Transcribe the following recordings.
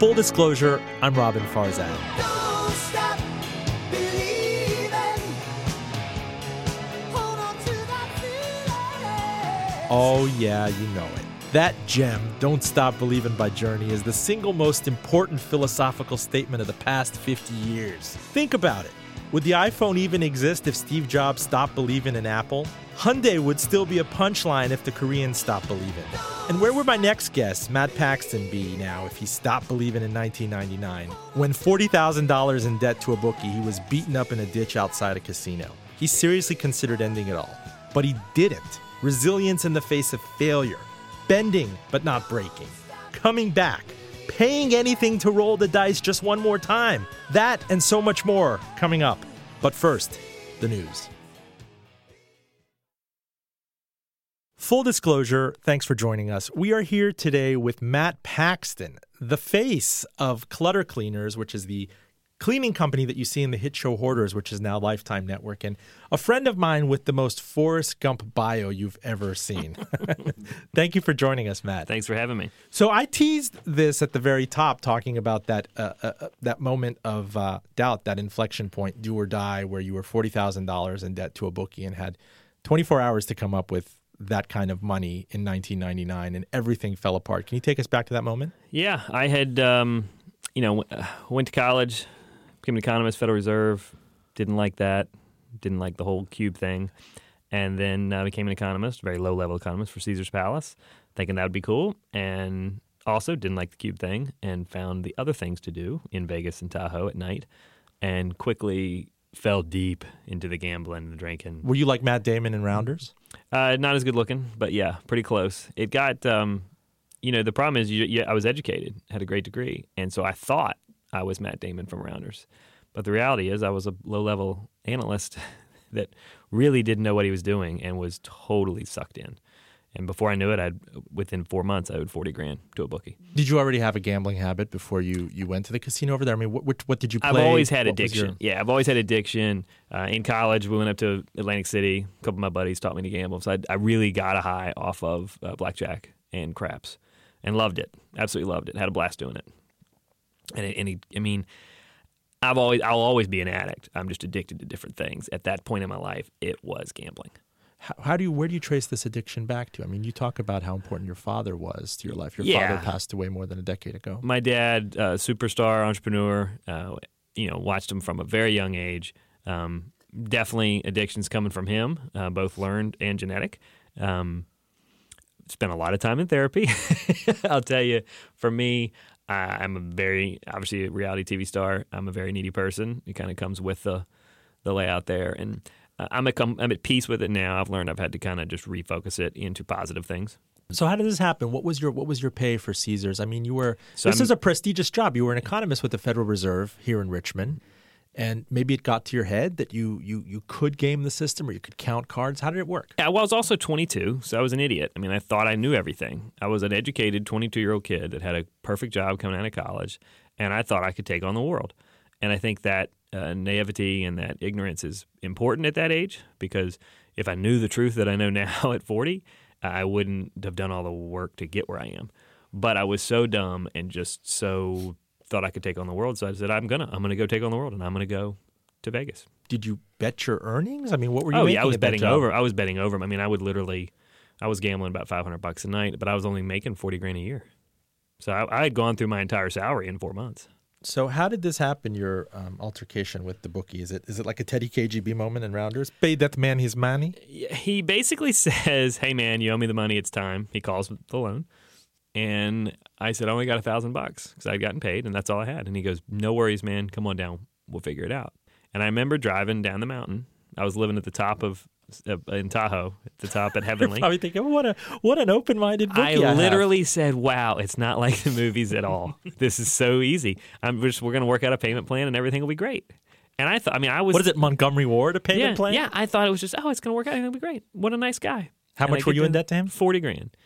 Full disclosure, I'm Roben Farzad. Don't stop believing. Hold on to that feeling. Oh, yeah, you know it. That gem, Don't Stop Believing by Journey, is the single most important philosophical statement of the past 50 years. Think about it. Would the iPhone even exist if Steve Jobs stopped believing in Apple? Hyundai would still be a punchline if the Koreans stopped believing. And where would my next guest, Matt Paxton, be now if he stopped believing in 1999? When $40,000 in debt to a bookie, he was beaten up in a ditch outside a casino. He seriously considered ending it all. But he didn't. Resilience in the face of failure bending but not breaking, coming back, paying anything to roll the dice just one more time. That and so much more coming up. But first, the news. Full disclosure, thanks for joining us. We are here today with Matt Paxton, the face of Clutter Cleaners, which is the cleaning company that you see in the hit show Hoarders, which is now Lifetime Network, and a friend of mine with the most Forrest Gump bio you've ever seen. Thank you for joining us, Matt. Thanks for having me. So I teased this at the very top, talking about that uh, uh, uh, that moment of uh, doubt, that inflection point, do or die, where you were forty thousand dollars in debt to a bookie and had twenty four hours to come up with that kind of money in 1999, and everything fell apart. Can you take us back to that moment? Yeah, I had, um, you know, uh, went to college, became an economist, Federal Reserve. Didn't like that. Didn't like the whole cube thing, and then uh, became an economist, very low level economist for Caesar's Palace, thinking that would be cool, and also didn't like the cube thing, and found the other things to do in Vegas and Tahoe at night, and quickly fell deep into the gambling and the drinking. Were you like Matt Damon in Rounders? Uh, not as good looking, but yeah, pretty close. It got, um, you know, the problem is you, you, I was educated, had a great degree, and so I thought I was Matt Damon from Rounders, but the reality is I was a low level analyst that really didn't know what he was doing and was totally sucked in. And before I knew it, I'd within four months I owed forty grand to a bookie. Did you already have a gambling habit before you, you went to the casino over there? I mean, what what, what did you play? I've always had What addiction. your- Yeah, I've always had addiction. Uh, in college, we went up to Atlantic City. A couple of my buddies taught me to gamble, so I, I really got a high off of uh, blackjack and craps, and loved it. Absolutely loved it. Had a blast doing it. And it, and he, I mean, I've always I'll always be an addict. I'm just addicted to different things. At that point in my life, it was gambling. How, how do you where do you trace this addiction back to? I mean, you talk about how important your father was to your life. Your Yeah. father passed away more than a decade ago. my dad, uh, superstar entrepreneur, uh, you know, watched him from a very young age. Um, definitely addictions coming from him, uh, both learned and genetic. Um, spent a lot of time in therapy. I'll tell you, for me, I, I'm a very obviously a reality TV star. I'm a very needy person. It kind of comes with the the layout there, and uh, I'm at com- I'm at peace with it now. I've learned I've had to kind of just refocus it into positive things. So how did this happen? What was your what was your pay for Caesars? I mean, you were So this I'm- is a prestigious job. You were an economist with the Federal Reserve here in Richmond, and maybe it got to your head that you you you could game the system or you could count cards. How did it work? Yeah, well, I was also 22, so I was an idiot. I mean, I thought I knew everything. I was an educated 22 year old kid that had a perfect job coming out of college, and I thought I could take on the world. And I think that uh, naivety and that ignorance is important at that age because if I knew the truth that I know now at 40, I wouldn't have done all the work to get where I am. But I was so dumb and just so thought I could take on the world, so I said, I'm gonna, I'm gonna go take on the world, and I'm gonna go to Vegas. Did you bet your earnings? I mean, what were you? Oh yeah, I was betting job? over. I was betting over. I mean, I would literally, I was gambling about five hundred bucks a night, but I was only making forty grand a year. So I, I had gone through my entire salary in four months. So how did this happen? Your um, altercation with the bookie is it is it like a Teddy KGB moment in Rounders? Pay that man his money. He basically says, "Hey man, you owe me the money. It's time." He calls the loan, and I said, "I only got a thousand bucks because I'd gotten paid, and that's all I had." And he goes, "No worries, man. Come on down. We'll figure it out." And I remember driving down the mountain. I was living at the top of uh, in Tahoe, at the top at Heavenly. Probably thinking, what a what an open minded. I I have." literally said, "Wow, it's not like the movies at all. this is so easy. I'm just we're going to work out a payment plan and everything will be great." And I thought, I mean, I was What is it, Montgomery Ward, a payment yeah, plan? Yeah, I thought it was just, oh, it's going to work out. And it'll be great. What a nice guy. How And much were you in debt to him? Forty grand.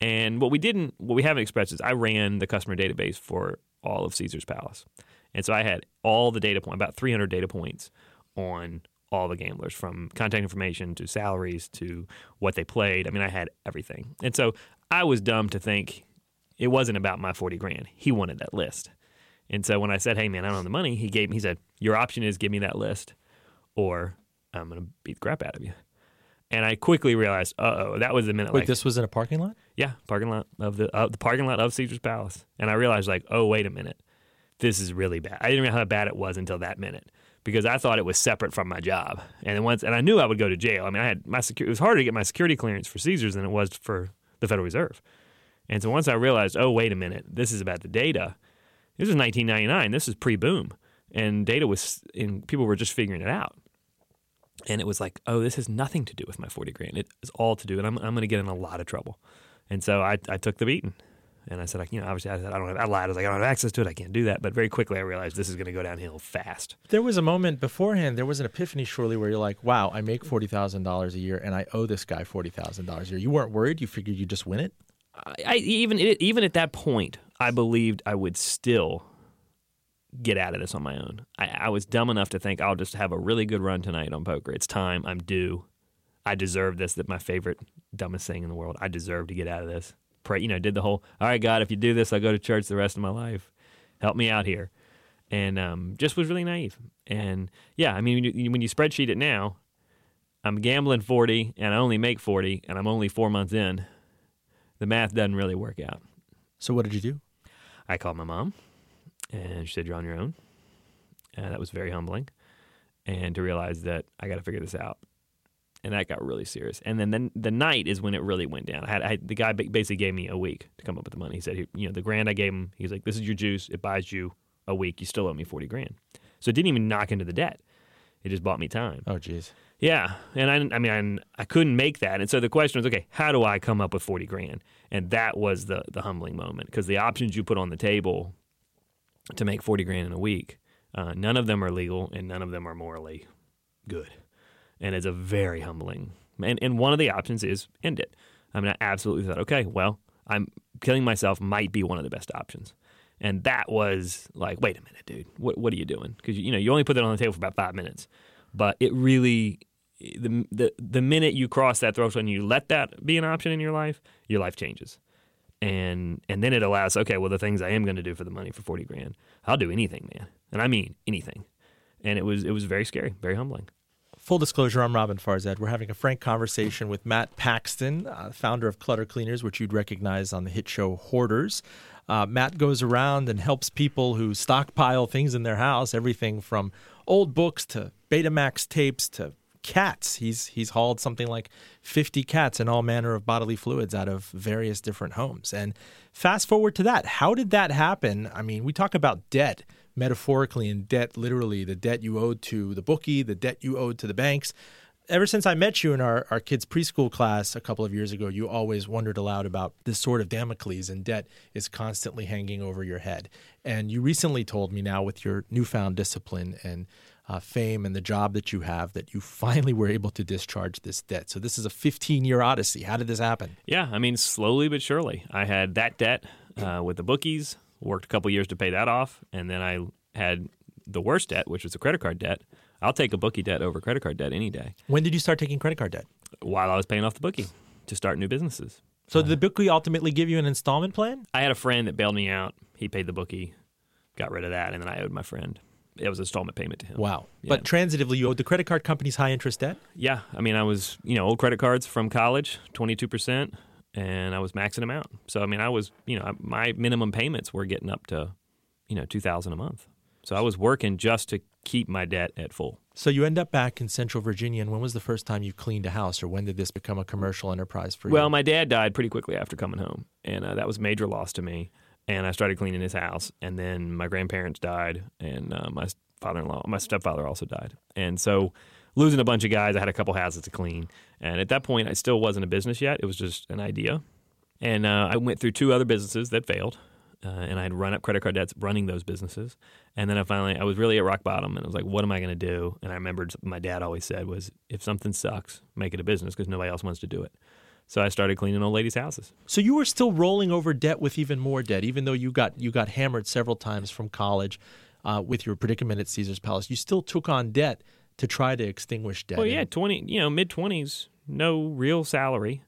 And what we didn't, what we haven't expressed is I ran the customer database for all of Caesar's Palace, and so I had all the data point, about 300 data points on all the gamblers, from contact information to salaries to what they played. I mean, I had everything, and so I was dumb to think It wasn't about my 40 grand. He wanted that list. And so when I said, hey, man, I don't have the money, he gave me he said, your option is give me that list or I'm going to beat the crap out of you. And I quickly realized, uh oh, that was the minute. Wait, like, this was in a parking lot? Yeah, parking lot of the uh, the parking lot of Caesar's Palace, and I realized like, oh wait a minute, this is really bad. I didn't know how bad it was until that minute because I thought it was separate from my job, and once and I knew I would go to jail. I mean, I had my security. It was harder to get my security clearance for Caesars than it was for the Federal Reserve, and so once I realized, oh wait a minute, this is about the data. This is 1999. This is pre-boom, and data was and people were just figuring it out. And it was like, oh, this has nothing to do with my 40 grand. It is all to do, and I'm, I'm going to get in a lot of trouble. And so I, I took the beating. And I said, like, you know, obviously I said, I don't have, I lied. I was like, I don't have access to it. I can't do that. But very quickly I realized this is going to go downhill fast. There was a moment beforehand, there was an epiphany surely where you're like, wow, I make $40,000 a year and I owe this guy $40,000 a year. You weren't worried? You figured you'd just win it? I, I even even at that point, I believed I would still get out of this on my own. I, I was dumb enough to think I'll just have a really good run tonight on poker. It's time. I'm due. I deserve this. That my favorite dumbest thing in the world. I deserve to get out of this. Pray, you know, did the whole. All right, God, if you do this, I'll go to church the rest of my life. Help me out here, and um, just was really naive. And yeah, I mean, when you, when you spreadsheet it now, I'm gambling forty, and I only make forty, and I'm only four months in. The math doesn't really work out. So what did you do? I called my mom, and she said, "You're on your own." And that was very humbling, and to realize that I got to figure this out, and that got really serious. And then the, the night is when it really went down. I had, I had the guy basically gave me a week to come up with the money. He said, you know, the grand I gave him, he's like, "This is your juice. It buys you a week. You still owe me forty grand." So it didn't even knock into the debt. It just bought me time. Oh, jeez. Yeah, and I, I mean, I, I couldn't make that, and so the question was, okay, how do I come up with forty grand? And that was the the humbling moment because the options you put on the table to make forty grand in a week, uh, none of them are legal and none of them are morally good, and it's a very humbling. And and one of the options is end it. I mean, I absolutely thought, okay, well, I'm killing myself might be one of the best options. And that was like, wait a minute, dude, what what are you doing? Because you know you only put that on the table for about five minutes, but it really the the the minute you cross that threshold and you let that be an option in your life, your life changes, and and then it allows okay, well the things I am going to do for the money for forty grand, I'll do anything, man, and I mean anything, and it was it was very scary, very humbling. Full disclosure, I'm Roben Farzad. We're having a frank conversation with Matt Paxton, uh, founder of Clutter Cleaners, which you'd recognize on the hit show Hoarders. Uh, Matt goes around and helps people who stockpile things in their house, everything from old books to Betamax tapes to cats. He's he's hauled something like 50 cats and all manner of bodily fluids out of various different homes. And fast forward to that, how did that happen? I mean, we talk about debt metaphorically and debt literally, the debt you owed to the bookie, the debt you owed to the banks. Ever since I met you in our, our kids' preschool class a couple of years ago, you always wondered aloud about this sword of Damocles and debt is constantly hanging over your head. And you recently told me now, with your newfound discipline and uh, fame and the job that you have, that you finally were able to discharge this debt. So this is a 15 year odyssey. How did this happen? Yeah, I mean, slowly but surely. I had that debt uh, with the bookies, worked a couple years to pay that off, and then I had the worst debt, which was the credit card debt. I'll take a bookie debt over credit card debt any day. When did you start taking credit card debt? While I was paying off the bookie to start new businesses. So did the bookie ultimately give you an installment plan? I had a friend that bailed me out. He paid the bookie, got rid of that, and then I owed my friend. It was an installment payment to him. Wow. Yeah. But transitively, you owed the credit card companies high interest debt? Yeah, I mean, I was you know old credit cards from college, twenty two percent, and I was maxing them out. So I mean, I was you know my minimum payments were getting up to you know two thousand a month. So I was working just to keep my debt at full. So you end up back in Central Virginia, and when was the first time you cleaned a house, or when did this become a commercial enterprise for you? Well, my dad died pretty quickly after coming home, and uh, that was major loss to me. And I started cleaning his house, and then my grandparents died, and uh, my father-in-law, my stepfather also died, and so losing a bunch of guys, I had a couple houses to clean, and at that point, I still wasn't a business yet; it was just an idea. And uh, I went through two other businesses that failed, uh, and I had run up credit card debts running those businesses. And then I finally, I was really at rock bottom, and I was like, "What am I going to do?" And I remembered my dad always said was, "If something sucks, make it a business because nobody else wants to do it." So I started cleaning old ladies' houses. so you were still rolling over debt with even more debt, even though you got you got hammered several times from college uh, with your predicament at Caesar's Palace. You still took on debt to try to extinguish debt. Well, yeah, twenty, you know, mid twenties, no real salary,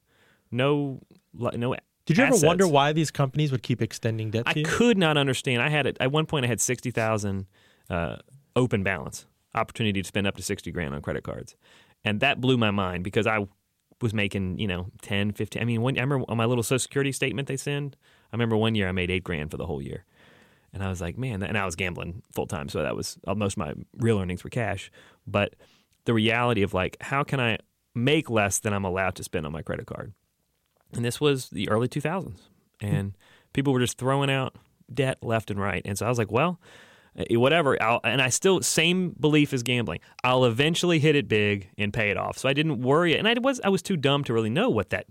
no no Did you ever wonder why these companies would keep extending debt to I could not understand. I had it at one point. I had sixty thousand uh, open balance, opportunity to spend up to sixty grand on credit cards, and that blew my mind because I was making you know 10, 15. I mean, one, I remember on my little Social Security statement they send. I remember one year I made eight grand for the whole year, and I was like, man, and I was gambling full time, so that was uh, most of my real earnings were cash. But the reality of like, how can I make less than I'm allowed to spend on my credit card? And this was the early 2000s, and people were just throwing out debt left and right. And so I was like, well, eh, whatever. I'll, and I still same belief as gambling. I'll eventually hit it big and pay it off. So I didn't worry. And I was I was too dumb to really know what that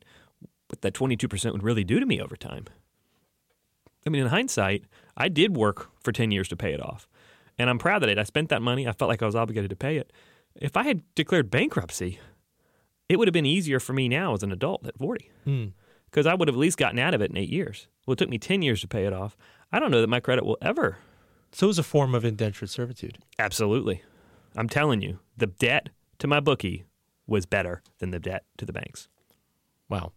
what that 22 percent would really do to me over time. I mean, in hindsight, I did work for 10 years to pay it off, and I'm proud of it. I spent that money. I felt like I was obligated to pay it. If I had declared bankruptcy, it would have been easier for me now as an adult at 40 Hmm. because I would have at least gotten out of it in eight years. Well, it took me 10 years to pay it off. I don't know that my credit will ever. So it was a form of indentured servitude. Absolutely. I'm telling you, the debt to my bookie was better than the debt to the banks. Wow.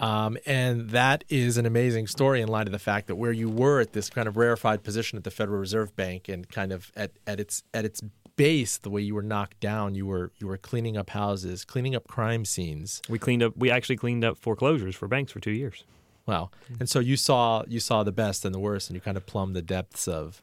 Um, and that is an amazing story in light of the fact that where you were at this kind of rarefied position at the Federal Reserve Bank and kind of at, at its at its base, the way you were knocked down, you were you were cleaning up houses, cleaning up crime scenes. We cleaned up. We actually cleaned up foreclosures for banks for two years. Wow. And so you saw you saw the best and the worst, and you kind of plumbed the depths of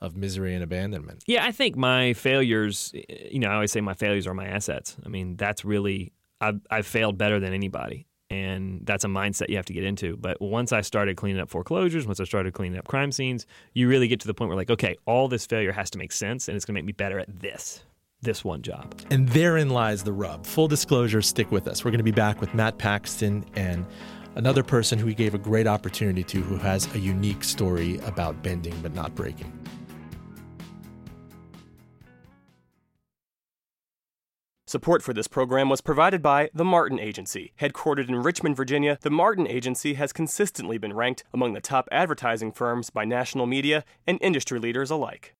of misery and abandonment. Yeah, I think my failures. You know, I always say my failures are my assets. I mean, that's really I've, I've failed better than anybody, and that's a mindset you have to get into. But once I started cleaning up foreclosures, once I started cleaning up crime scenes, you really get to the point where like, okay, all this failure has to make sense, and it's going to make me better at this this one job. And therein lies the rub. Full disclosure, stick with us. We're going to be back with Matt Paxton and another person who we gave a great opportunity to who has a unique story about bending but not breaking. Support for this program was provided by The Martin Agency. Headquartered in Richmond, Virginia, The Martin Agency has consistently been ranked among the top advertising firms by national media and industry leaders alike.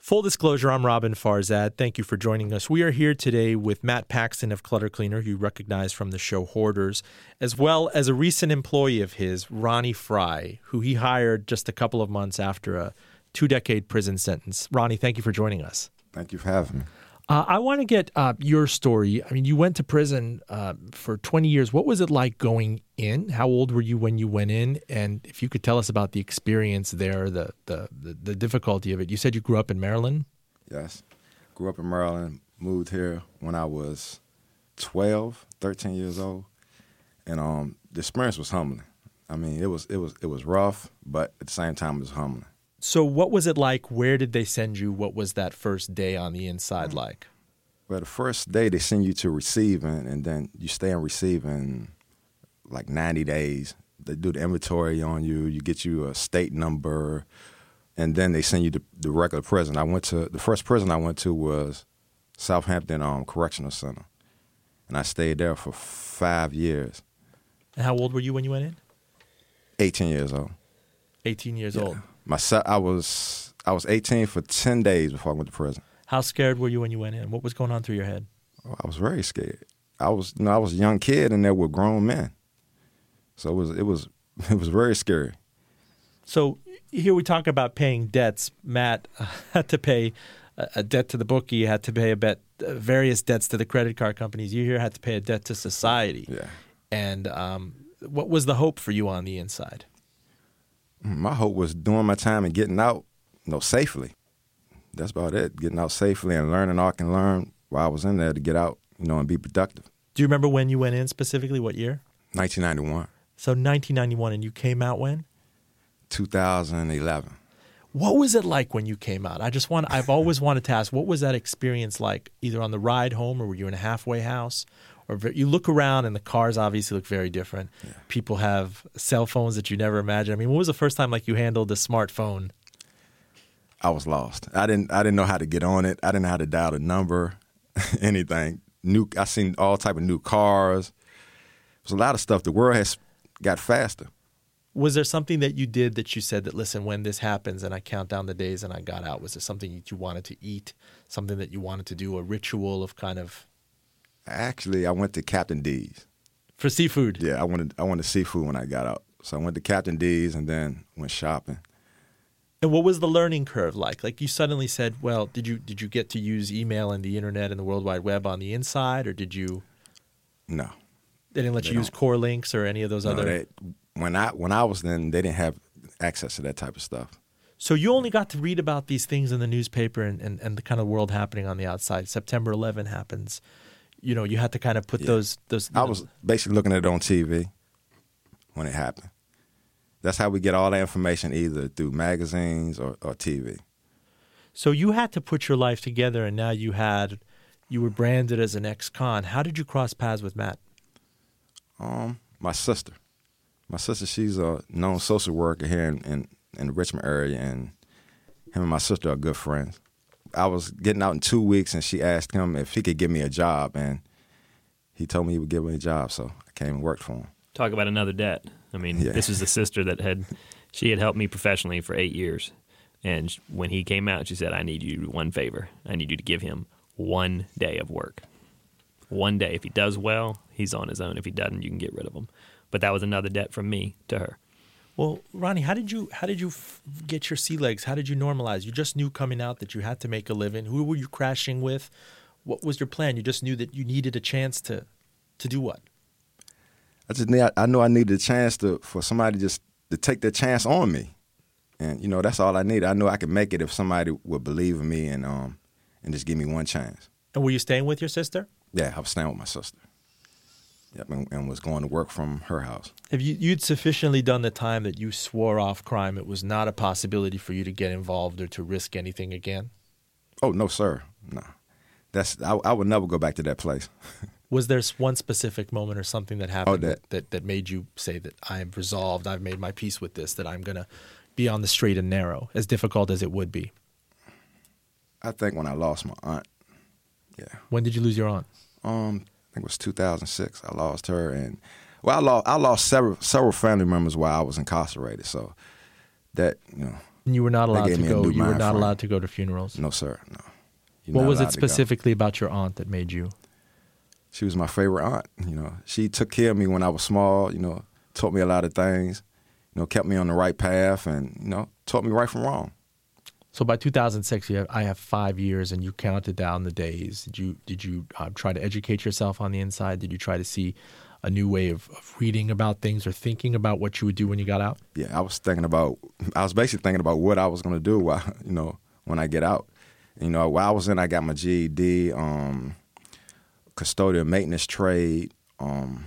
Full disclosure, I'm Roben Farzad. Thank you for joining us. We are here today with Matt Paxton of Clutter Cleaner, who you recognize from the show Hoarders, as well as a recent employee of his, Ronnie Fry, who he hired just a couple of months after a two decade prison sentence. Ronnie, thank you for joining us. Thank you for having me. Uh, I want to get uh, your story. I mean, you went to prison uh, for 20 years. What was it like going in? How old were you when you went in? And if you could tell us about the experience there, the, the, the, the difficulty of it. You said you grew up in Maryland? Yes. Grew up in Maryland, moved here when I was 12, 13 years old. And um, the experience was humbling. I mean, it was it was it was rough, but at the same time it was humbling. So, what was it like? Where did they send you? What was that first day on the inside like? Well, the first day they send you to receiving, and then you stay in receiving like 90 days. They do the inventory on you. You get you a state number, and then they send you to the regular prison. I went to the first prison I went to was Southampton um, Correctional Center, and I stayed there for five years. And how old were you when you went in? 18 years old. 18 years Yeah. old. My I was I was 18 for 10 days before I went to prison. How scared were you when you went in? What was going on through your head? I was very scared. I was you know I was a young kid and there were grown men, so it was it was it was very scary. So here we talk about paying debts. Matt uh, had to pay a, a debt to the bookie, had to pay a bet, uh, various debts to the credit card companies. You here had to pay a debt to society. Yeah. And um, what was the hope for you on the inside? My hope was doing my time and getting out, you know, safely. That's about it. Getting out safely and learning all I can learn while I was in there to get out, you know, and be productive. Do you remember when you went in specifically? What year? 1991, So 1991, and you came out when? 2011. What was it like when you came out? I just want I've always wanted to ask what was that experience like either on the ride home or were you in a halfway house or you look around and the cars obviously look very different. People have cell phones that you never imagined. I mean, when was the first time like you handled a smartphone? I was lost. I didn't I didn't know how to get on it. I didn't know how to dial the number, anything. New I seen all type of new cars. There's a lot of stuff. The world has got faster. Was there something that you did that you said that listen, when this happens and I count down the days and I got out, was there something that you wanted to eat, something that you wanted to do, a ritual of kind of Actually, I went to Captain D's. for seafood. Yeah, I wanted I wanted seafood when I got out, so I went to Captain D's and then went shopping. And what was the learning curve like? Like you suddenly said, well, did you did you get to use email and the internet and the World Wide Web on the inside, or did you? No, They didn't let They you use don't. core links or any of those no other. they, when I when I was then, they didn't have access to that type of stuff. So you only got to read about these things in the newspaper and, and, and the kind of world happening on the outside. September 11 happens. You know, you had to kind of put Yeah. those those. I was basically looking at it on TV when it happened. That's how we get all that information, either through magazines or, or TV. So you had to put your life together, and now you had you were branded as an ex-con. How did you cross paths with Matt? Um, my sister, my sister, she's a known social worker here in, in, in the Richmond area, and him and my sister are good friends. I was getting out in two weeks, and she asked him if he could give me a job, and he told me he would give me a job, so I came and worked for him. Talk about another debt. I mean, Yeah. this is the sister that had she had helped me professionally for eight years, and when he came out, she said, "I need you to do one favor. I need you to give him one day of work. One day. If he does well, he's on his own. If he doesn't, you can get rid of him." But that was another debt from me to her. Well, Ronnie, how did you how did you f- get your sea legs? How did you normalize? You just knew coming out that you had to make a living. Who were you crashing with? What was your plan? You just knew that you needed a chance to to do what? I just need, I knew I needed a chance to for somebody just to take their chance on me, and you know that's all I needed. I knew I could make it if somebody would believe in me and um and just give me one chance. And were you staying with your sister? Yeah, I was staying with my sister. Yep, and, and was going to work from her house. Have you you'd sufficiently done the time that you swore off crime? It was not a possibility for you to get involved or to risk anything again. Oh no, sir, no. That's I, I would never go back to that place. Was there one specific moment or something that happened that- that, that made you say that I'm resolved, I've made my peace with this, that I'm gonna be on the straight and narrow, as difficult as it would be? I think when I lost my aunt, yeah, When did you lose your aunt? um, I think it was 2006. I lost her, and well, I lost I lost several several family members while I was incarcerated. So that you know, And you were not allowed to go. You were not allowed to go to funerals. no sir, no. You're what was it allowed to go. specifically about your aunt that made you? She was my favorite aunt. You know, she took care of me when I was small. You know, taught me a lot of things. You know, kept me on the right path, and you know, taught me right from wrong. So by 2006, you have, I have five years, and you counted down the days. Did you did you uh, try to educate yourself on the inside? Did you try to see a new way of, of reading about things or thinking about what you would do when you got out? yeah, I was thinking about. I was basically thinking about what I was going to do while you know when I get out. You know, while I was in, I got my GED, um, custodial maintenance trade. Um,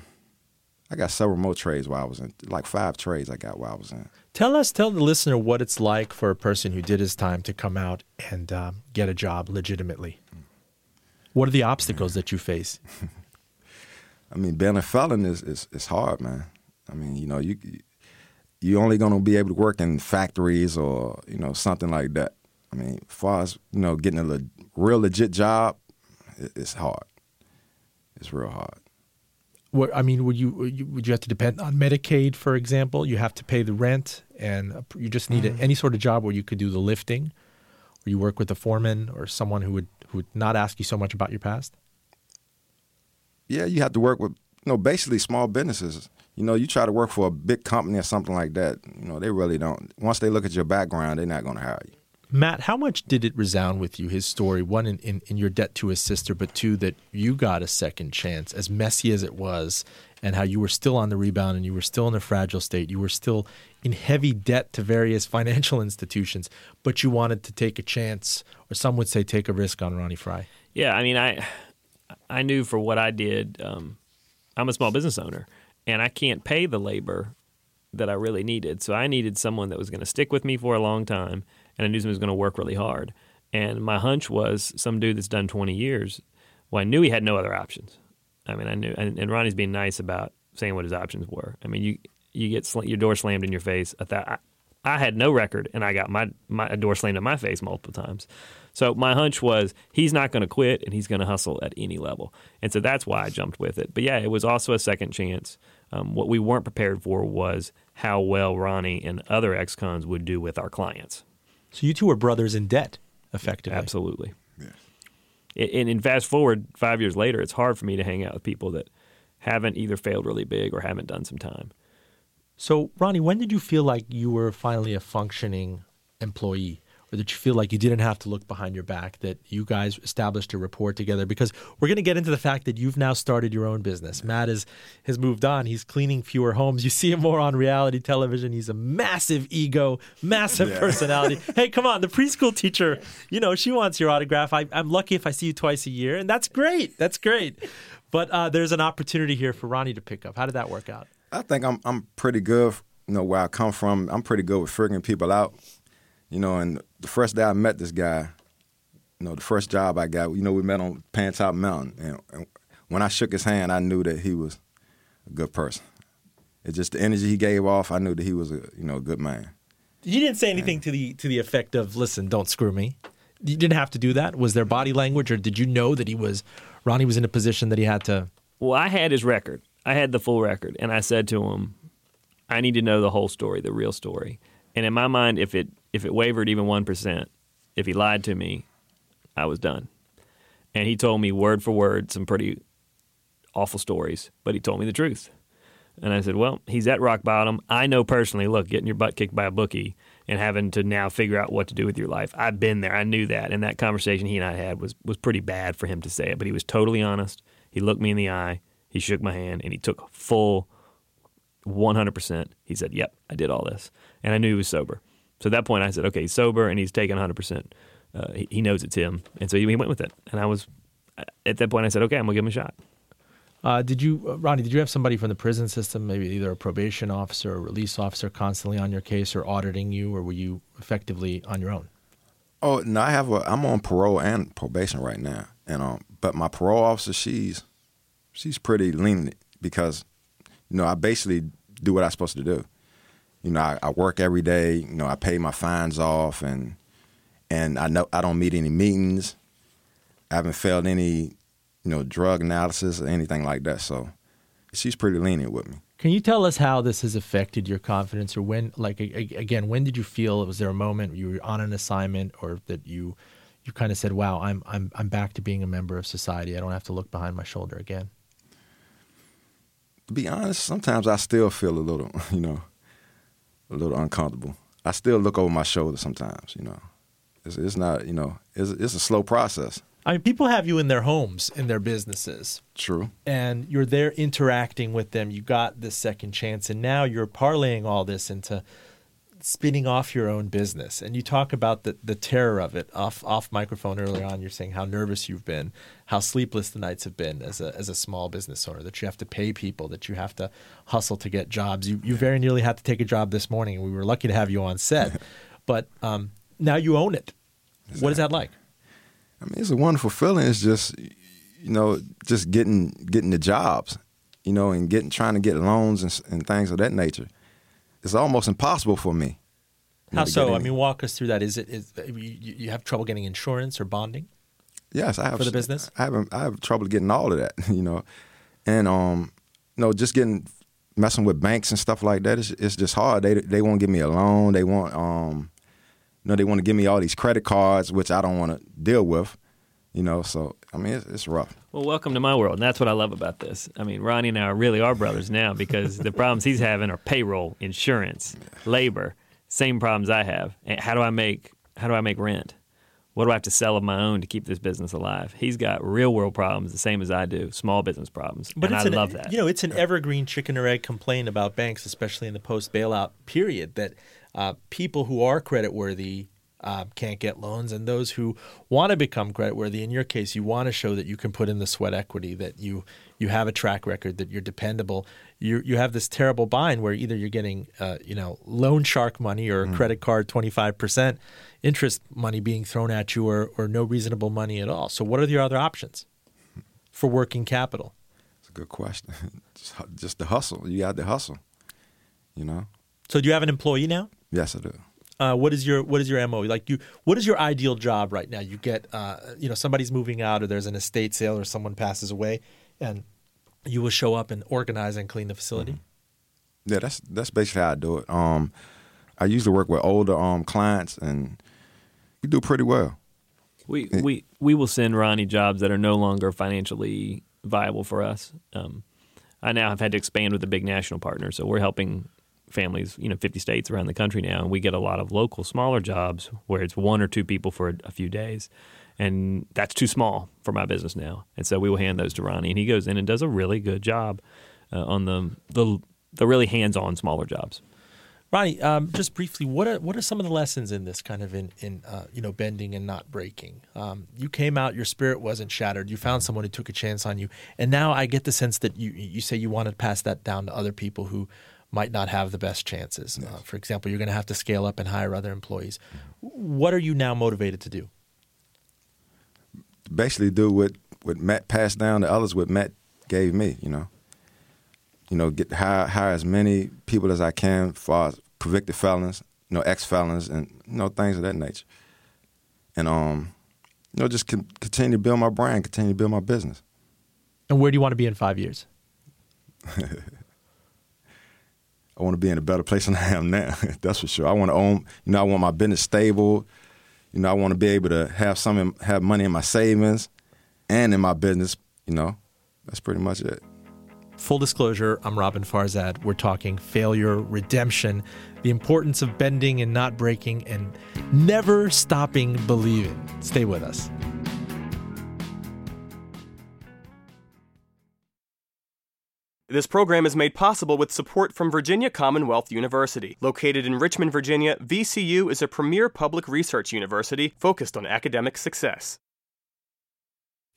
I got several more trades while I was in, like five trades I got while I was in. Tell us, tell the listener what it's like for a person who did his time to come out and um, get a job legitimately. What are the obstacles that you face? I mean, being a felon is is, is hard, man. I mean, you know, you you only gonna be able to work in factories or you know something like that. I mean, as far as you know, getting a le- real legit job, it, it's hard. It's real hard. What I mean, would you, would you would you have to depend on Medicaid, for example? You have to pay the rent, and you just need a, mm. any sort of job where you could do the lifting, or you work with a foreman or someone who would who would not ask you so much about your past. Yeah, you have to work with you know basically small businesses. You know, you try to work for a big company or something like that. You know, they really don't. Once they look at your background, they're not gonna hire you. Matt, how much did it resound with you, his story? One, in, in, in your debt to his sister, but two, that you got a second chance, as messy as it was, and how you were still on the rebound and you were still in a fragile state. You were still in heavy debt to various financial institutions, but you wanted to take a chance, or some would say take a risk on Ronnie Fry. Yeah, I mean, I I knew for what I did, um, I'm a small business owner, and I can't pay the labor that I really needed. So I needed someone that was going to stick with me for a long time, and I knew someone was going to work really hard. And my hunch was some dude that's done 20 years. Well, I knew he had no other options. I mean, I knew, and, and Ronnie's being nice about saying what his options were. I mean, you you get sl- your door slammed in your face. I thought I, I had no record, and I got my my door slammed in my face multiple times. So my hunch was he's not going to quit, and he's going to hustle at any level. And so that's why I jumped with it. But yeah, it was also a second chance. Um, what we weren't prepared for was how well Ronnie and other ex-cons would do with our clients. So you two were brothers in debt, effectively. Absolutely. And, and fast forward five years later, it's hard for me to hang out with people that haven't either failed really big or haven't done some time. So, Ronnie, when did you feel like you were finally a functioning employee? Or that you feel like you didn't have to look behind your back, that you guys established a rapport together? Because we're going to get into the fact that you've now started your own business. Matt is, has moved on. He's cleaning fewer homes. You see him more on reality television. He's a massive ego, massive Yeah. personality. hey, come on, the preschool teacher, you know, she wants your autograph. I, I'm lucky if I see you twice a year, and that's great. That's great. But uh, there's an opportunity here for Ronnie to pick up. How did that work out? I think I'm I'm pretty good. You know where I come from. I'm pretty good with figuring people out. You know, and the first day I met this guy, you know, the first job I got, you know, we met on Pantop Mountain, and, and when I shook his hand, I knew that he was a good person. It's just the energy he gave off. I knew that he was a you know a good man. You didn't say anything to the to the effect of "Listen, don't screw me." You didn't have to do that. Was there body language, or did you know that he was Ronnie was in a position that he had to? Well, I had his record. I had the full record, and I said to him, "I need to know the whole story, the real story." And in my mind, if it if it wavered even one percent, if he lied to me, I was done. And he told me word for word some pretty awful stories, but he told me the truth. And I said, "Well, he's at rock bottom. I know personally. Look, getting your butt kicked by a bookie and having to now figure out what to do with your life. I've been there. I knew that. And that conversation he and I had was was pretty bad for him to say it, but he was totally honest. He looked me in the eye. He shook my hand, and he took full 100%. He said, "Yep, I did all this," and I knew he was sober. So at that point, I said, "Okay, he's sober, and he's taking 100%. Uh, he, he knows it's him." And so he, he went with it. And I was at that point, I said, "Okay, I'm gonna give him a shot." Uh, did you, uh, Ronnie? Did you have somebody from the prison system, maybe either a probation officer or release officer, constantly on your case or auditing you, or were you effectively on your own? Oh no, I have a. I'm on parole and probation right now, and um, but my parole officer, she's she's pretty lenient because, you know, I basically do what I'm supposed to do. You know, I, I work every day. You know, I pay my fines off, and and I know I don't meet any meetings. I haven't failed any, you know, drug analysis or anything like that. So, she's pretty lenient with me. Can you tell us how this has affected your confidence, or when, like, again, when did you feel? Was there a moment you were on an assignment, or that you, you kind of said, "Wow, I'm, I'm, I'm back to being a member of society. I don't have to look behind my shoulder again." to be honest, sometimes I still feel a little, you know, a little uncomfortable. I still look over my shoulder sometimes, you know. It's, it's not, you know, it's, it's a slow process. I mean, people have you in their homes, in their businesses. True. and you're there interacting with them. You got this second chance, and now you're parlaying all this into spinning off your own business. And you talk about the, the terror of it off off microphone earlier on. You're saying how nervous you've been, how sleepless the nights have been as a as a small business owner. That you have to pay people, that you have to hustle to get jobs. You you very nearly had to take a job this morning, and we were lucky to have you on set. but um, now you own it. What is that like? I mean, it's a wonderful feeling. It's just, you know, just getting getting the jobs, you know, and getting trying to get loans and, and things of that nature. It's almost impossible for me. How so? I mean, walk us through that. Is it is you, you have trouble getting insurance or bonding? Yes, I have For the business? I have I have trouble getting all of that, you know, and um, you know, just getting messing with banks and stuff like that. It's, it's just hard. They they won't give me a loan. They want um, you know, they want to give me all these credit cards, which I don't want to deal with, you know. So I mean, it's, it's rough. Well, welcome to my world, and that's what I love about this. I mean, Ronnie and I really are brothers now because the problems he's having are payroll, insurance, labor, same problems I have. And how do I make how do I make rent? What do I have to sell of my own to keep this business alive? He's got real world problems, the same as I do, small business problems, and I an, love that. You know, it's an evergreen chicken or egg complaint about banks, especially in the post bailout period, that uh, people who are creditworthy uh, can't get loans, and those who want to become creditworthy, in your case, you want to show that you can put in the sweat equity, that you you have a track record, that you're dependable. You you have this terrible bind where either you're getting uh, you know loan shark money or credit card twenty five percent interest money being thrown at you, or or no reasonable money at all. So, what are your other options for working capital? It's a good question. just, just the hustle. You got the hustle, you know. So do you have an employee now? Yes, I do. Uh, what is your what is your mo? Like you, what is your ideal job right now? You get, uh, you know, somebody's moving out, or there's an estate sale, or someone passes away, and you will show up and organize and clean the facility. Yeah, that's that's basically how I do it. Um, I usually work with older um clients, and we do pretty well. We we we will send Ronnie jobs that are no longer financially viable for us. Um, I now have had to expand with a big national partner. So we're helping families, you know, 50 states around the country now, and we get a lot of local, smaller jobs where it's one or two people for a, a few days. And that's too small for my business now. And so we will hand those to Ronnie, and he goes in and does a really good job uh, on the, the, the really hands on smaller jobs. Ronnie, um, just briefly, what are what are some of the lessons in this kind of in in uh, you know bending and not breaking? Um, you came out, your spirit wasn't shattered. You found someone who took a chance on you, and now I get the sense that you you say you want to pass that down to other people who might not have the best chances. Uh, for example, you're going to have to scale up and hire other employees. What are you now motivated to do? Basically, do what what Matt passed down to others. What Matt gave me, you know. You know, get hire hire as many people as I can for convicted felons, you know, ex felons, and you know things of that nature. And um, you know, just con- continue to build my brand, continue to build my business. And where do you want to be in five years? I want to be in a better place than I am now. That's for sure. I want to own. You know, I want my business stable. You know, I want to be able to have some, have money in my savings, and in my business. You know, that's pretty much it. Full disclosure, I'm Roben Farzad. We're talking failure, redemption, the importance of bending and not breaking, and never stopping believing. Stay with us. This program is made possible with support from Virginia Commonwealth University. Located in Richmond, Virginia, VCU is a premier public research university focused on academic success.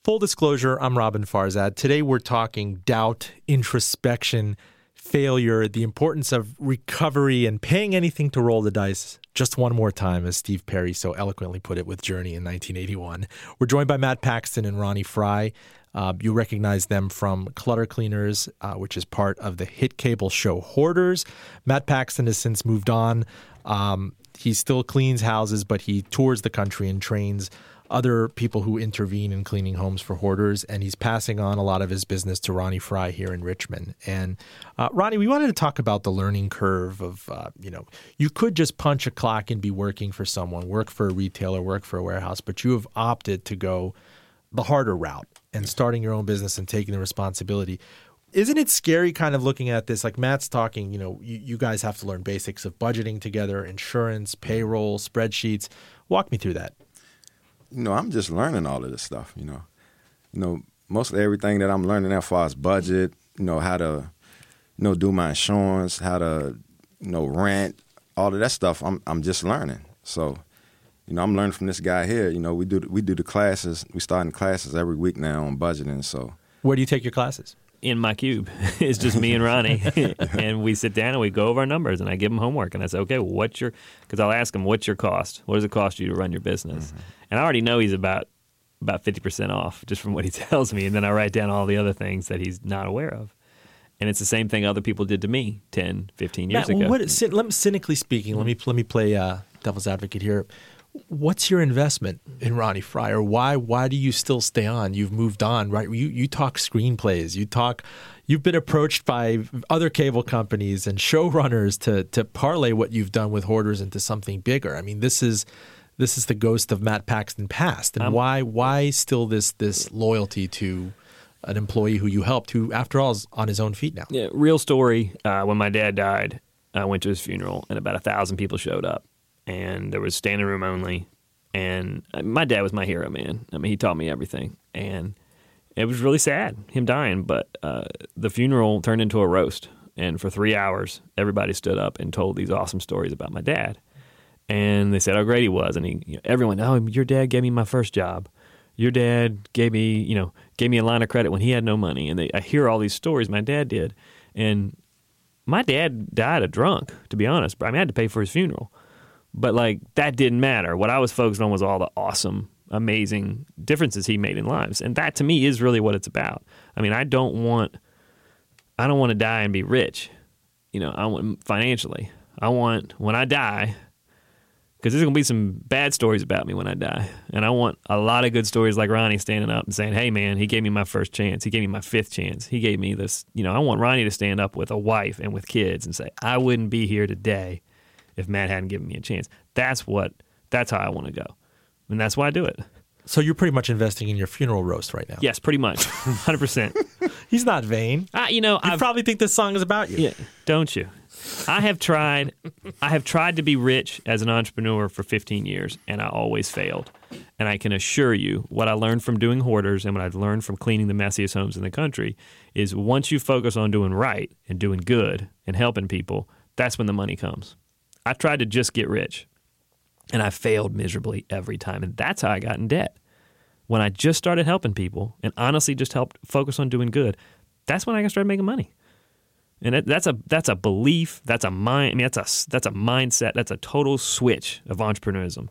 Full disclosure, I'm Roben Farzad. Today we're talking doubt, introspection, failure, the importance of recovery, and paying anything to roll the dice. Just one more time, as Steve Perry so eloquently put it with Journey in 1981. We're joined by Matt Paxton and Ronnie Fry. Uh, you recognize them from Clutter Cleaners, uh, which is part of the hit cable show Hoarders. Matt Paxton has since moved on. Um, he still cleans houses, but he tours the country and trains other people who intervene in cleaning homes for hoarders, and he's passing on a lot of his business to Ronnie Fry here in Richmond. And uh, Ronnie, we wanted to talk about the learning curve of, uh, you know, you could just punch a clock and be working for someone, work for a retailer, work for a warehouse, but you have opted to go the harder route and starting your own business and taking the responsibility. Isn't it scary kind of looking at this? Like Matt's talking, you know, you, you guys have to learn basics of budgeting together, insurance, payroll, spreadsheets. Walk me through that. you know, I'm just learning all of this stuff, you know. You know, mostly everything that I'm learning as far as budget, you know, how to, you know, do my insurance, how to, you know, rent, all of that stuff. I'm I'm just learning. So, you know, I'm learning from this guy here. You know, we do we do the classes. We starting classes every week now on budgeting. So, Where do you take your classes? in my cube. it's just me and Ronnie, and we sit down and we go over our numbers, and I give him homework, and I say, okay, well, what's your? Because I'll ask him, what's your cost? What does it cost you to run your business? And I already know he's about about fifty percent off just from what he tells me, and then I write down all the other things that he's not aware of. And it's the same thing other people did to me 10, 15 years Matt, ago. what, cyn- let me, cynically speaking, let me let me play uh, devil's advocate here. What's your investment in Ronnie Fryer? why why do you still stay on? You've moved on, right? You you talk screenplays, you talk. You've been approached by other cable companies and showrunners to to parlay what you've done with Hoarders into something bigger. I mean, this is this is the ghost of Matt Paxton past, and Um, why why still this this loyalty to an employee who you helped, who after all is on his own feet now? Yeah, real story. Uh, when my dad died, I went to his funeral, and about a thousand people showed up, and there was standing room only. And uh, my dad was my hero, man. I mean, he taught me everything, and it was really sad him dying. But uh, the funeral turned into a roast, and for three hours, everybody stood up and told these awesome stories about my dad. And they said how great he was, and he, you know, everyone, oh, your dad gave me my first job. Your dad gave me, you know, gave me a line of credit when he had no money. And they, I hear all these stories my dad did, and my dad died a drunk. To be honest, I mean, I had to pay for his funeral, but like that didn't matter. What I was focused on was all the awesome, amazing differences he made in lives, and that to me is really what it's about. I mean, I don't want, I don't want to die and be rich. You know, I want financially. I want when I die because there's going to be some bad stories about me when I die. And I want a lot of good stories like Ronnie standing up and saying, hey, man, he gave me my first chance. He gave me my fifth chance. He gave me this. You know, I want Ronnie to stand up with a wife and with kids and say, I wouldn't be here today if Matt hadn't given me a chance. That's what, that's how I want to go. And that's why I do it. So you're pretty much investing in your funeral roast right now. Yes, pretty much. 100%. He's not vain. I, you know, I've, probably think this song is about you. Yeah, don't you? I have tried. I have tried to be rich as an entrepreneur for 15 years, and I always failed. And I can assure you, what I learned from doing hoarders and what I've learned from cleaning the messiest homes in the country is once you focus on doing right and doing good and helping people, that's when the money comes. I tried to just get rich, and I failed miserably every time, and that's how I got in debt. When I just started helping people and honestly just helped focus on doing good, that's when I started making money. And that's a that's a belief. That's a mind. I mean, that's a that's a mindset. That's a total switch of entrepreneurism.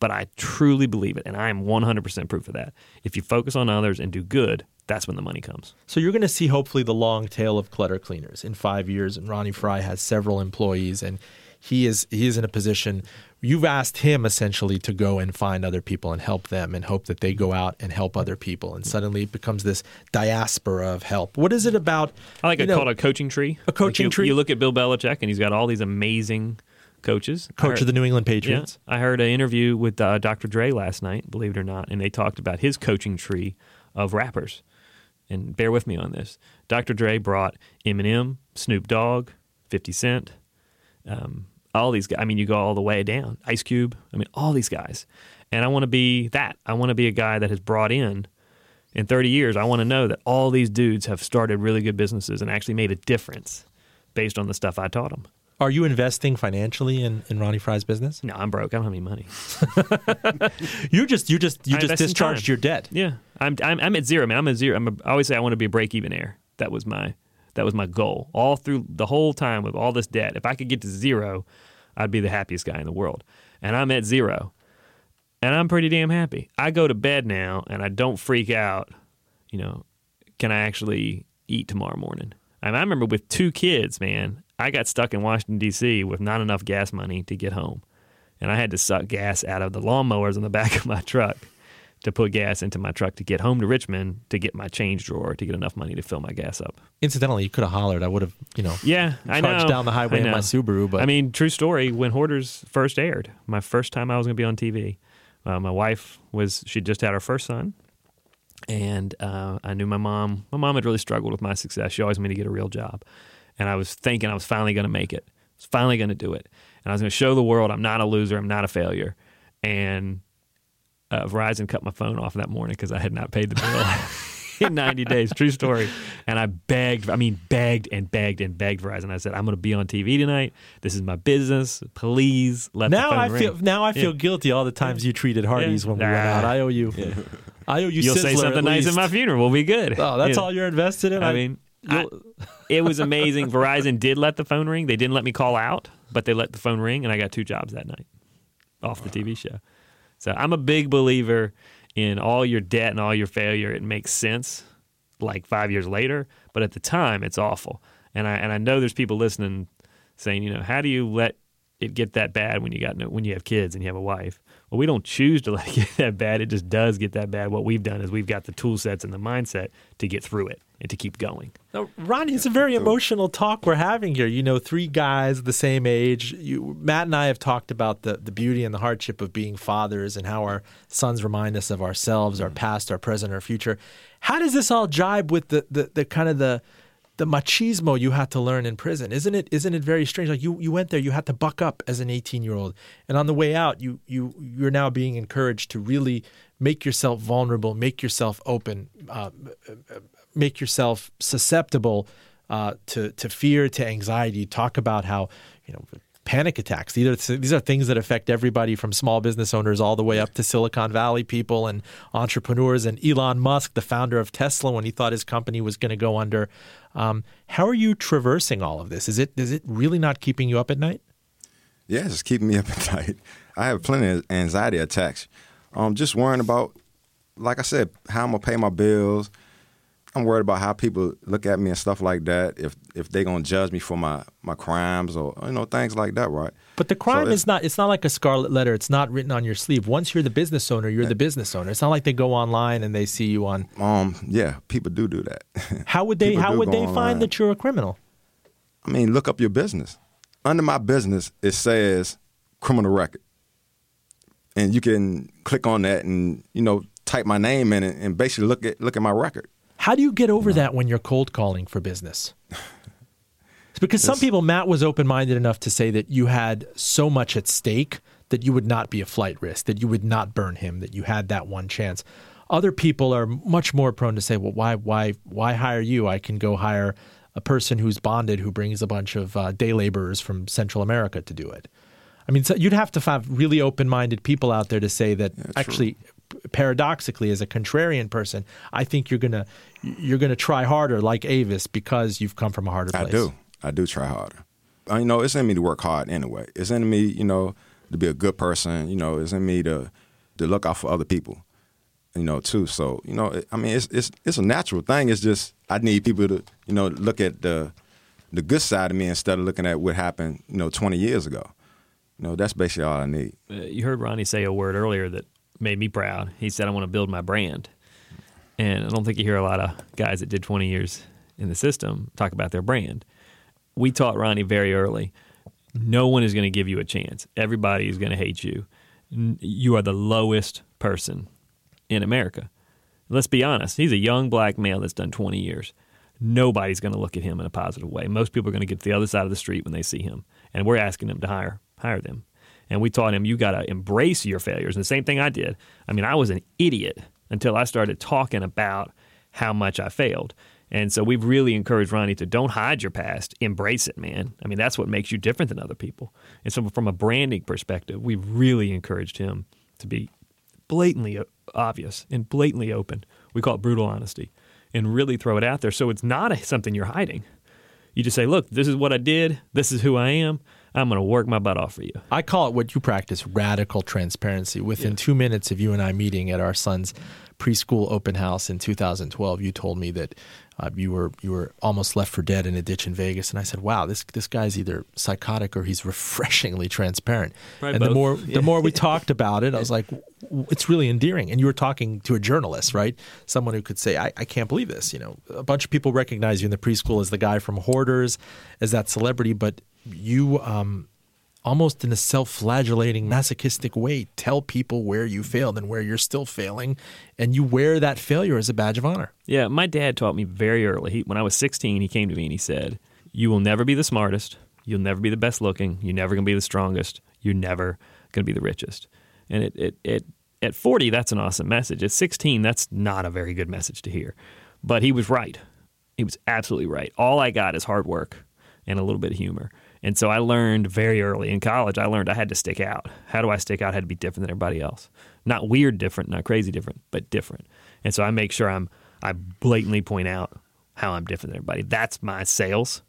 But I truly believe it, and I am 100% proof of that. If you focus on others and do good, that's when the money comes. So you're going to see hopefully the long tail of clutter cleaners in five years. And Ronnie Fry has several employees, and he is he is in a position. You've asked him essentially to go and find other people and help them, and hope that they go out and help other people. And suddenly it becomes this diaspora of help. What is it about? I like it know, called a coaching tree. A coaching Like you, tree? You look at Bill Belichick, and he's got all these amazing coaches. Coach heard- of the New England Yeah, Patriots. I heard an interview with uh, Dr. Dre last night, believe it or not, and they talked about his coaching tree of rappers. And bear with me on this. Dr. Dre brought Eminem, Snoop Dogg, 50 Cent, um, all these guys. I mean, you go all the way down. Ice Cube. I mean, all these guys. And I want to be that. I want to be a guy that has brought in in 30 years. I want to know that all these dudes have started really good businesses and actually made a difference based on the stuff I taught them. Are you investing financially in, in Ronnie Fry's business? No, I'm broke. I don't have any money. You just you just you I just discharged your debt. Yeah, I'm I'm, I'm at zero, man. I'm at zero. I'm a, I always say I want to be a break even air. That was my that was my goal all through the whole time with all this debt. If I could get to zero, I'd be the happiest guy in the world. And I'm at zero, and I'm pretty damn happy. I go to bed now, and I don't freak out. You know, can I actually eat tomorrow morning? I, I remember with two kids, man. I got stuck in Washington D.C. with not enough gas money to get home, and I had to suck gas out of the lawnmowers on the back of my truck to put gas into my truck to get home to Richmond to get my change drawer to get enough money to fill my gas up. Incidentally, you could have hollered. I would have, you know, Yeah, I know. down the highway in my. Subaru. But I mean, true story. When Hoarders first aired, my first time I was going to be on TV, uh, my wife was she just had her first son, and uh, I knew my mom. My mom had really struggled with my success. She always wanted me to get a real job, and I was thinking I was finally going to make it. I was finally going to do it, and I was going to show the world I'm not a loser. I'm not a failure. And uh, Verizon cut my phone off that morning because I had not paid the bill in 90 days. True story. And I begged, I mean, begged and begged and begged Verizon. I said, I'm going to be on TV tonight. This is my business. Please let now the phone I ring. feel now I feel Yeah. guilty all the times you treated Hardee's Yeah. when we went out. I owe you. I owe you. You'll say something at nice at my funeral. We'll be good. Oh, that's Yeah. all you're invested in. I mean, I, it was amazing. Verizon did let the phone ring. They didn't let me call out, but they let the phone ring, and I got two jobs that night off the TV show. So I'm a big believer in all your debt and all your failure. It makes sense like five years later, but at the time, it's awful. And I and I know there's people listening saying, you know, how do you let it get that bad when you got no, when you have kids and you have a wife? Well, we don't choose to let it get that bad. It just does get that bad. What we've done is we've got the tool sets and the mindset to get through it and to keep going. No, Ronnie, it's a very emotional talk we're having here. You know, three guys the same age. You, Matt and I have talked about the, the beauty and the hardship of being fathers and how our sons remind us of ourselves, our mm. past, our present, our future. How does this all jibe with the, the, the kind of the the machismo you had to learn in prison? Isn't it isn't it very strange? Like you, you went there, you had to buck up as an 18 year old, and on the way out, you you you're now being encouraged to really make yourself vulnerable, make yourself open, uh, make yourself susceptible uh, to to fear, to anxiety. Talk about how you know panic attacks. These are these are things that affect everybody from small business owners all the way up to Silicon Valley people and entrepreneurs. And Elon Musk, the founder of Tesla, when he thought his company was going to go under. Um, how are you traversing all of this? Is it is it really not keeping you up at night? Yeah, it's keeping me up at night. I have plenty of anxiety attacks. Um, just worrying about, like I said, how I'm gonna pay my bills. I'm worried about how people look at me and stuff like that. If if they gonna judge me for my my crimes or you know things like that, right? But the crime So is not it's not like a scarlet letter. It's not written on your sleeve. Once you're the business owner, you're the business owner. It's not like they go online and they see you on Um, yeah, people do do that. How would they People how would they online. find that you're a criminal? I mean, look up your business. Under my business, it says criminal record, and you can click on that and you know type my name in it and basically look at look at my record. How do you get over that when you're cold calling for business? It's because some people, Matt was open minded enough to say that you had so much at stake that you would not be a flight risk, that you would not burn him, that you had that one chance. Other people are much more prone to say, "Well, why, why, why hire you? I can go hire a person who's bonded who brings a bunch of uh, day laborers from Central America to do it." I mean, so you'd have to have really open-minded people out there to say that actually, paradoxically, as a contrarian person, I think you're gonna you're gonna try harder, like Avis, because you've come from a harder place. I do. I do try harder. Uh, you know, it's in me to work hard anyway. It's in me, you know, to be a good person. You know, it's in me to to look out for other people. You know, too. So, you know, it, I mean, it's it's it's a natural thing. It's just I need people to, you know, look at the the good side of me instead of looking at what happened, you know, 20 years ago. You know, that's basically all I need. Uh, you heard Ronnie say a word earlier that made me proud. He said, I want to build my brand. And I don't think you hear a lot of guys that did 20 years in the system talk about their brand. We taught Ronnie very early no one is going to give you a chance. Everybody is going to hate you. You are the lowest person in America. Let's be honest. He's a young black male that's done 20 years. Nobody's going to look at him in a positive way. Most people are going to get to the other side of the street when they see him. And we're asking them to hire hire them. And we taught him you got to embrace your failures. And the same thing I did. I mean, I was an idiot until I started talking about how much I failed. And so we've really encouraged Ronnie to don't hide your past, embrace it, man. I mean, that's what makes you different than other people. And so, from a branding perspective, we've really encouraged him to be blatantly obvious and blatantly open. We call it brutal honesty, and really throw it out there. So it's not a, something you're hiding. You just say, "Look, this is what I did. This is who I am. I'm going to work my butt off for you." I call it what you practice radical transparency. Within two minutes of you and I meeting at our son's preschool open house in 2012, you told me that uh, you were you were almost left for dead in a ditch in Vegas, and I said, "Wow, this this guy's either psychotic or he's refreshingly transparent." Probably and the more Yeah. the more we talked about it, I was like, w- "It's really endearing." And you were talking to a journalist, right? Someone who could say, I, "I can't believe this." You know, a bunch of people recognize you in the preschool as the guy from Hoarders, as that celebrity, but you. Um, almost in a self-flagellating masochistic way tell people where you failed and where you're still failing and you wear that failure as a badge of honor Yeah, my dad taught me very early. He, when I was 16, he came to me and he said, "You will never be the smartest. You'll never be the best looking. You're never going to be the strongest. You're never going to be the richest." And it, it, it, at 40, that's an awesome message. At 16, that's not a very good message to hear. But he was right. He was absolutely right. All I got is hard work and a little bit of humor. And so I learned very early in college, I learned I had to stick out. How do I stick out? I had to be different than everybody else. Not weird different, not crazy different, but different. And so I make sure I'm I blatantly point out how I'm different than everybody. That's my sales.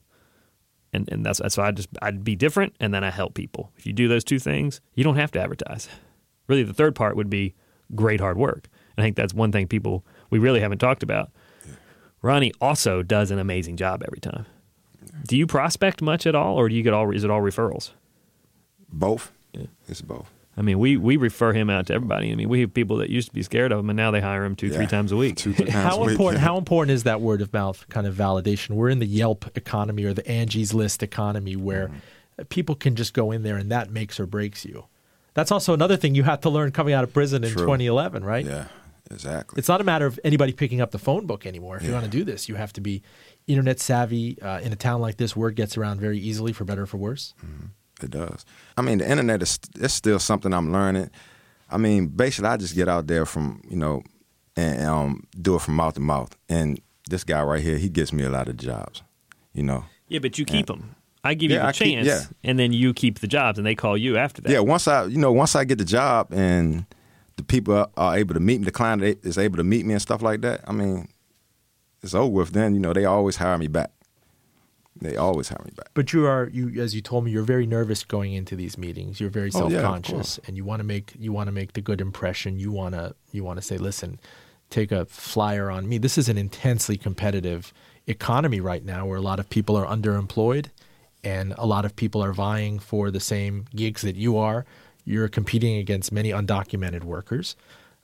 And and that's so I just I'd be different and then I help people. If you do those two things, you don't have to advertise. Really the third part would be great hard work. And I think that's one thing people we really haven't talked about. Ronnie also does an amazing job every time. Do you prospect much at all, or do you get all? Is it all referrals? Both. Yeah. It's both. I mean, we we refer him out to everybody. I mean, we have people that used to be scared of him, and now they hire him two, three times a week. Two, three times how a week, important yeah. how important is that word of mouth kind of validation we're in the yelp economy or the angie's list economy where Mm-hmm. people can just go in there and that makes or breaks you that's also another thing you had to learn coming out of prison in True. 2011 right Yeah, exactly. It's not a matter of anybody picking up the phone book anymore. If you want to do this, you have to be internet savvy. Uh, in a town like this, word gets around very easily, for better or for worse. It does. I mean, the internet is it's still something I'm learning. I mean, basically, I just get out there from you know, and um, do it from mouth to mouth. And this guy right here, he gets me a lot of jobs. You know. Yeah, but you keep them. I give you Yeah, the I keep- chance, yeah. and then you keep the jobs, and they call you after that. Yeah. Once I, you know, once I get the job and the people are, are able to meet me, the client is able to meet me and stuff like that. I mean, it's over with. Then you know, they always hire me back. They always hire me back. But you are you as you told me, you're very nervous going into these meetings. You're very Oh, self yeah, of conscious, and you want to make you want to make the good impression. You want to you want to say, listen, take a flyer on me. This is an intensely competitive economy right now, where a lot of people are underemployed, and a lot of people are vying for the same gigs that you are. You're competing against many undocumented workers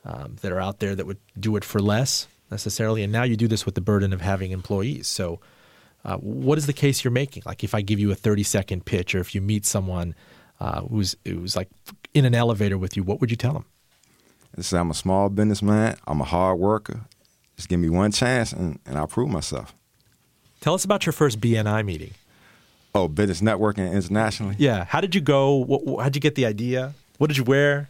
um, that are out there that would do it for less necessarily, and now you do this with the burden of having employees. So. Uh, what is the case you're making? Like if I give you a 30 second pitch, or if you meet someone uh, who's who's like in an elevator with you, what would you tell them? Say I'm a small businessman. I'm a hard worker. Just give me one chance, and, and I'll prove myself. Tell us about your first BNI meeting. Oh, business networking internationally. Yeah. How did you go? What, how'd you get the idea? What did you wear?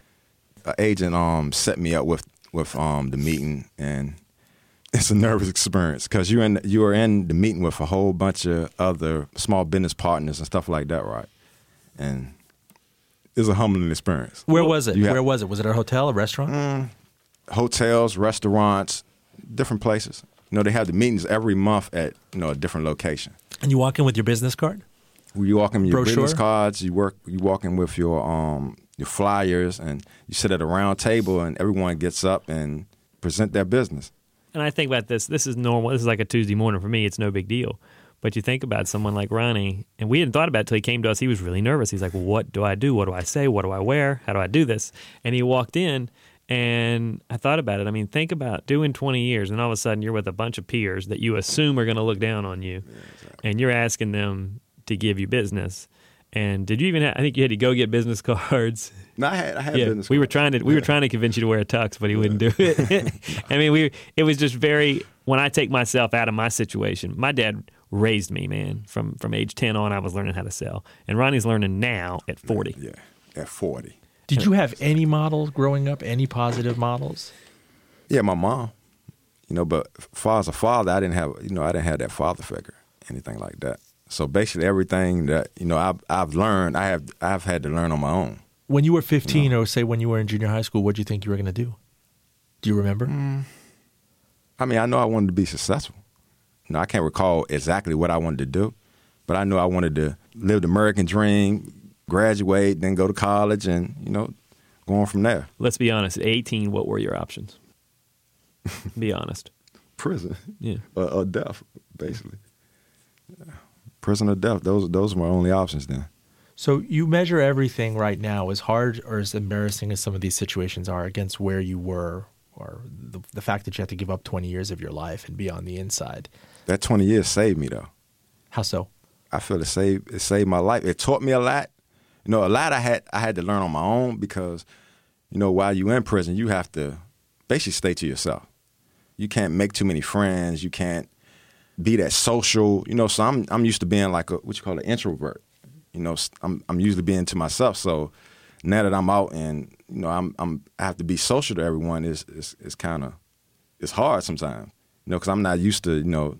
An agent um set me up with with um the meeting, and it's a nervous experience because you're in you are in the meeting with a whole bunch of other small business partners and stuff like that, right? And it's a humbling experience. Where was it? you have- Where was it? Was it a hotel, a restaurant? hotels, restaurants, different places. You know, they have the meetings every month at you know a different location. And you walk in with your business card? You walk in with your Brochure? business cards. You work. You walk in with your um your flyers, and you sit at a round table, and everyone gets up and present their business. And I think about this. This is normal. This is like a Tuesday morning for me. It's no big deal. But you think about someone like Ronnie, and we hadn't thought about it till he came to us. He was really nervous. He's like, "What do I do? What do I say? What do I wear? How do I do this?" And he walked in, and I thought about it. I mean, think about doing 20 years, and all of a sudden you're with a bunch of peers that you assume are going to look down on you, and you're asking them to give you business. And did you even? Have, I think you had to go get business cards. No, I had I had yeah, business. we were trying to we were trying to convince you to wear a tux, but he wouldn't do it. I mean, we it was just very. When I take myself out of my situation, my dad raised me, man. From from age ten on, I was learning how to sell, and Ronnie's learning now at forty. Yeah, at forty. Did you have any models growing up? Any positive models? Yeah, my mom. You know, but as far as a father, I didn't have. You know, I didn't have that father figure, anything like that. So basically, everything that you know, I've I've learned, I have I've had to learn on my own. When you were 15, or say when you were in junior high school, what did you think you were going to do? Do you remember? Mm. I mean, I know I wanted to be successful. You know, I can't recall exactly what I wanted to do, but I knew I wanted to live the American dream, graduate, then go to college, and you know, going from there. Let's be honest. At eighteen, what were your options? be honest. Prison Yeah. or, or death, basically. Yeah. Prison or death. Those those were my only options then. So you measure everything right now as hard or as embarrassing as some of these situations are against where you were or the, the fact that you had to give up 20 years of your life and be on the inside. That twenty years saved me though. How so? I feel it saved it saved my life. It taught me a lot. You know, a lot I had I had to learn on my own because, you know, while you in prison, you have to basically stay to yourself. You can't make too many friends. You can't be that social. You know, so I'm I'm used to being like a what you call an introvert. You know, I'm I'm usually being to myself. So now that I'm out and you know I'm I'm I have to be social to everyone is is is kind of it's hard sometimes. You know, because I'm not used to you know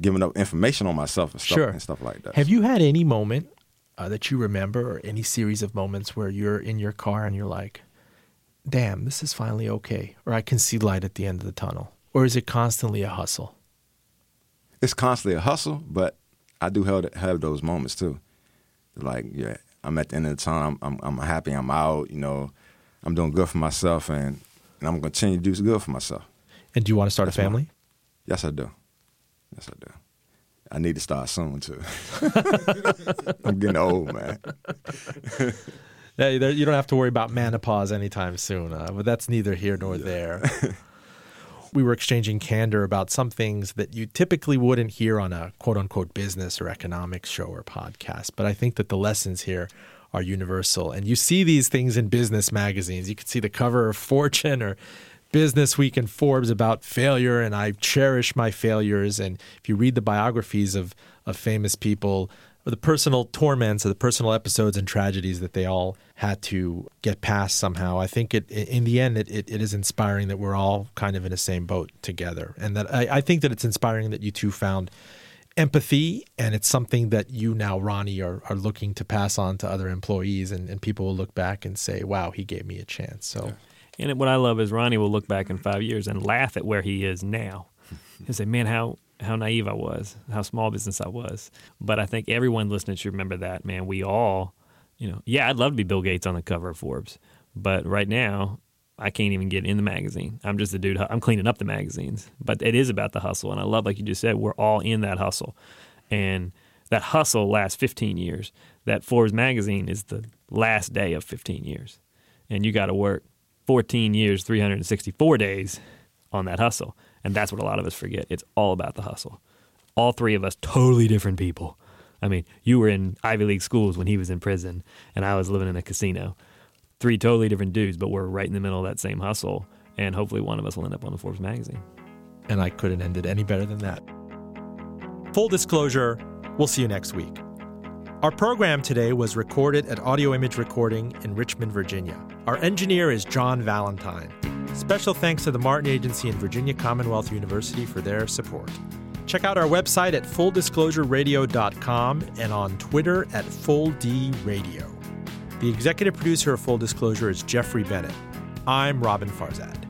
giving up information on myself and stuff Sure. and stuff like that. Have you had any moment uh, that you remember or any series of moments where you're in your car and you're like, damn, this is finally okay, or I can see light at the end of the tunnel? Or is it constantly a hustle? it's constantly a hustle, but I do have, have those moments too. Like, yeah, I'm at the end of the tunnel. I'm, I'm, I'm happy. I'm out. You know, I'm doing good for myself, and, and I'm gonna continue to do good for myself. And do you want to start That's a my- family? Yes, I do. Yes, I do. I need to start soon too. I'm getting old, man. Yeah, you don't have to worry about menopause anytime soon, uh, but that's neither here nor there. we were exchanging candor about some things that you typically wouldn't hear on a quote unquote business or economics show or podcast. But I think that the lessons here are universal. And you see these things in business magazines. You can see the cover of Fortune or Business Week and Forbes about failure, and I cherish my failures. And if you read the biographies of, of famous people, the personal torments or the personal episodes and tragedies that they all had to get past somehow, I think it in the end it, it, it is inspiring that we're all kind of in the same boat together. And that I, I think that it's inspiring that you two found empathy and it's something that you now, Ronnie, are, are looking to pass on to other employees and, and people will look back and say, Wow, he gave me a chance. So And what I love is Ronnie will look back in five years and laugh at where he is now and say, "Man, how how naive I was, how small business I was." But I think everyone listening should remember that, man. We all, you know, yeah, I'd love to be Bill Gates on the cover of Forbes, but right now. I can't even get in the magazine. I'm just a dude. I'm cleaning up the magazines, but it is about the hustle, and I love, like you just said, we're all in that hustle, and that hustle lasts 15 years. That Forbes magazine is the last day of 15 years, and you got to work 14 years, 364 days on that hustle. And that's what a lot of us forget. It's all about the hustle. All three of us, totally different people. I mean, you were in Ivy League schools when he was in prison, and I was living in a casino. Three totally different dudes, but we're right in the middle of that same hustle. And hopefully, one of us will end up on the Forbes magazine. And I couldn't end it any better than that. Full disclosure, we'll see you next week. Our program today was recorded at Audio Image Recording in Richmond, Virginia. Our engineer is John Valentine. Special thanks to the Martin Agency and Virginia Commonwealth University for their support. Check out our website at fulldisclosureradio.com and on Twitter at FullDRadio. The executive producer of Full Disclosure is Jeffrey Bennett. I'm Roben Farzad.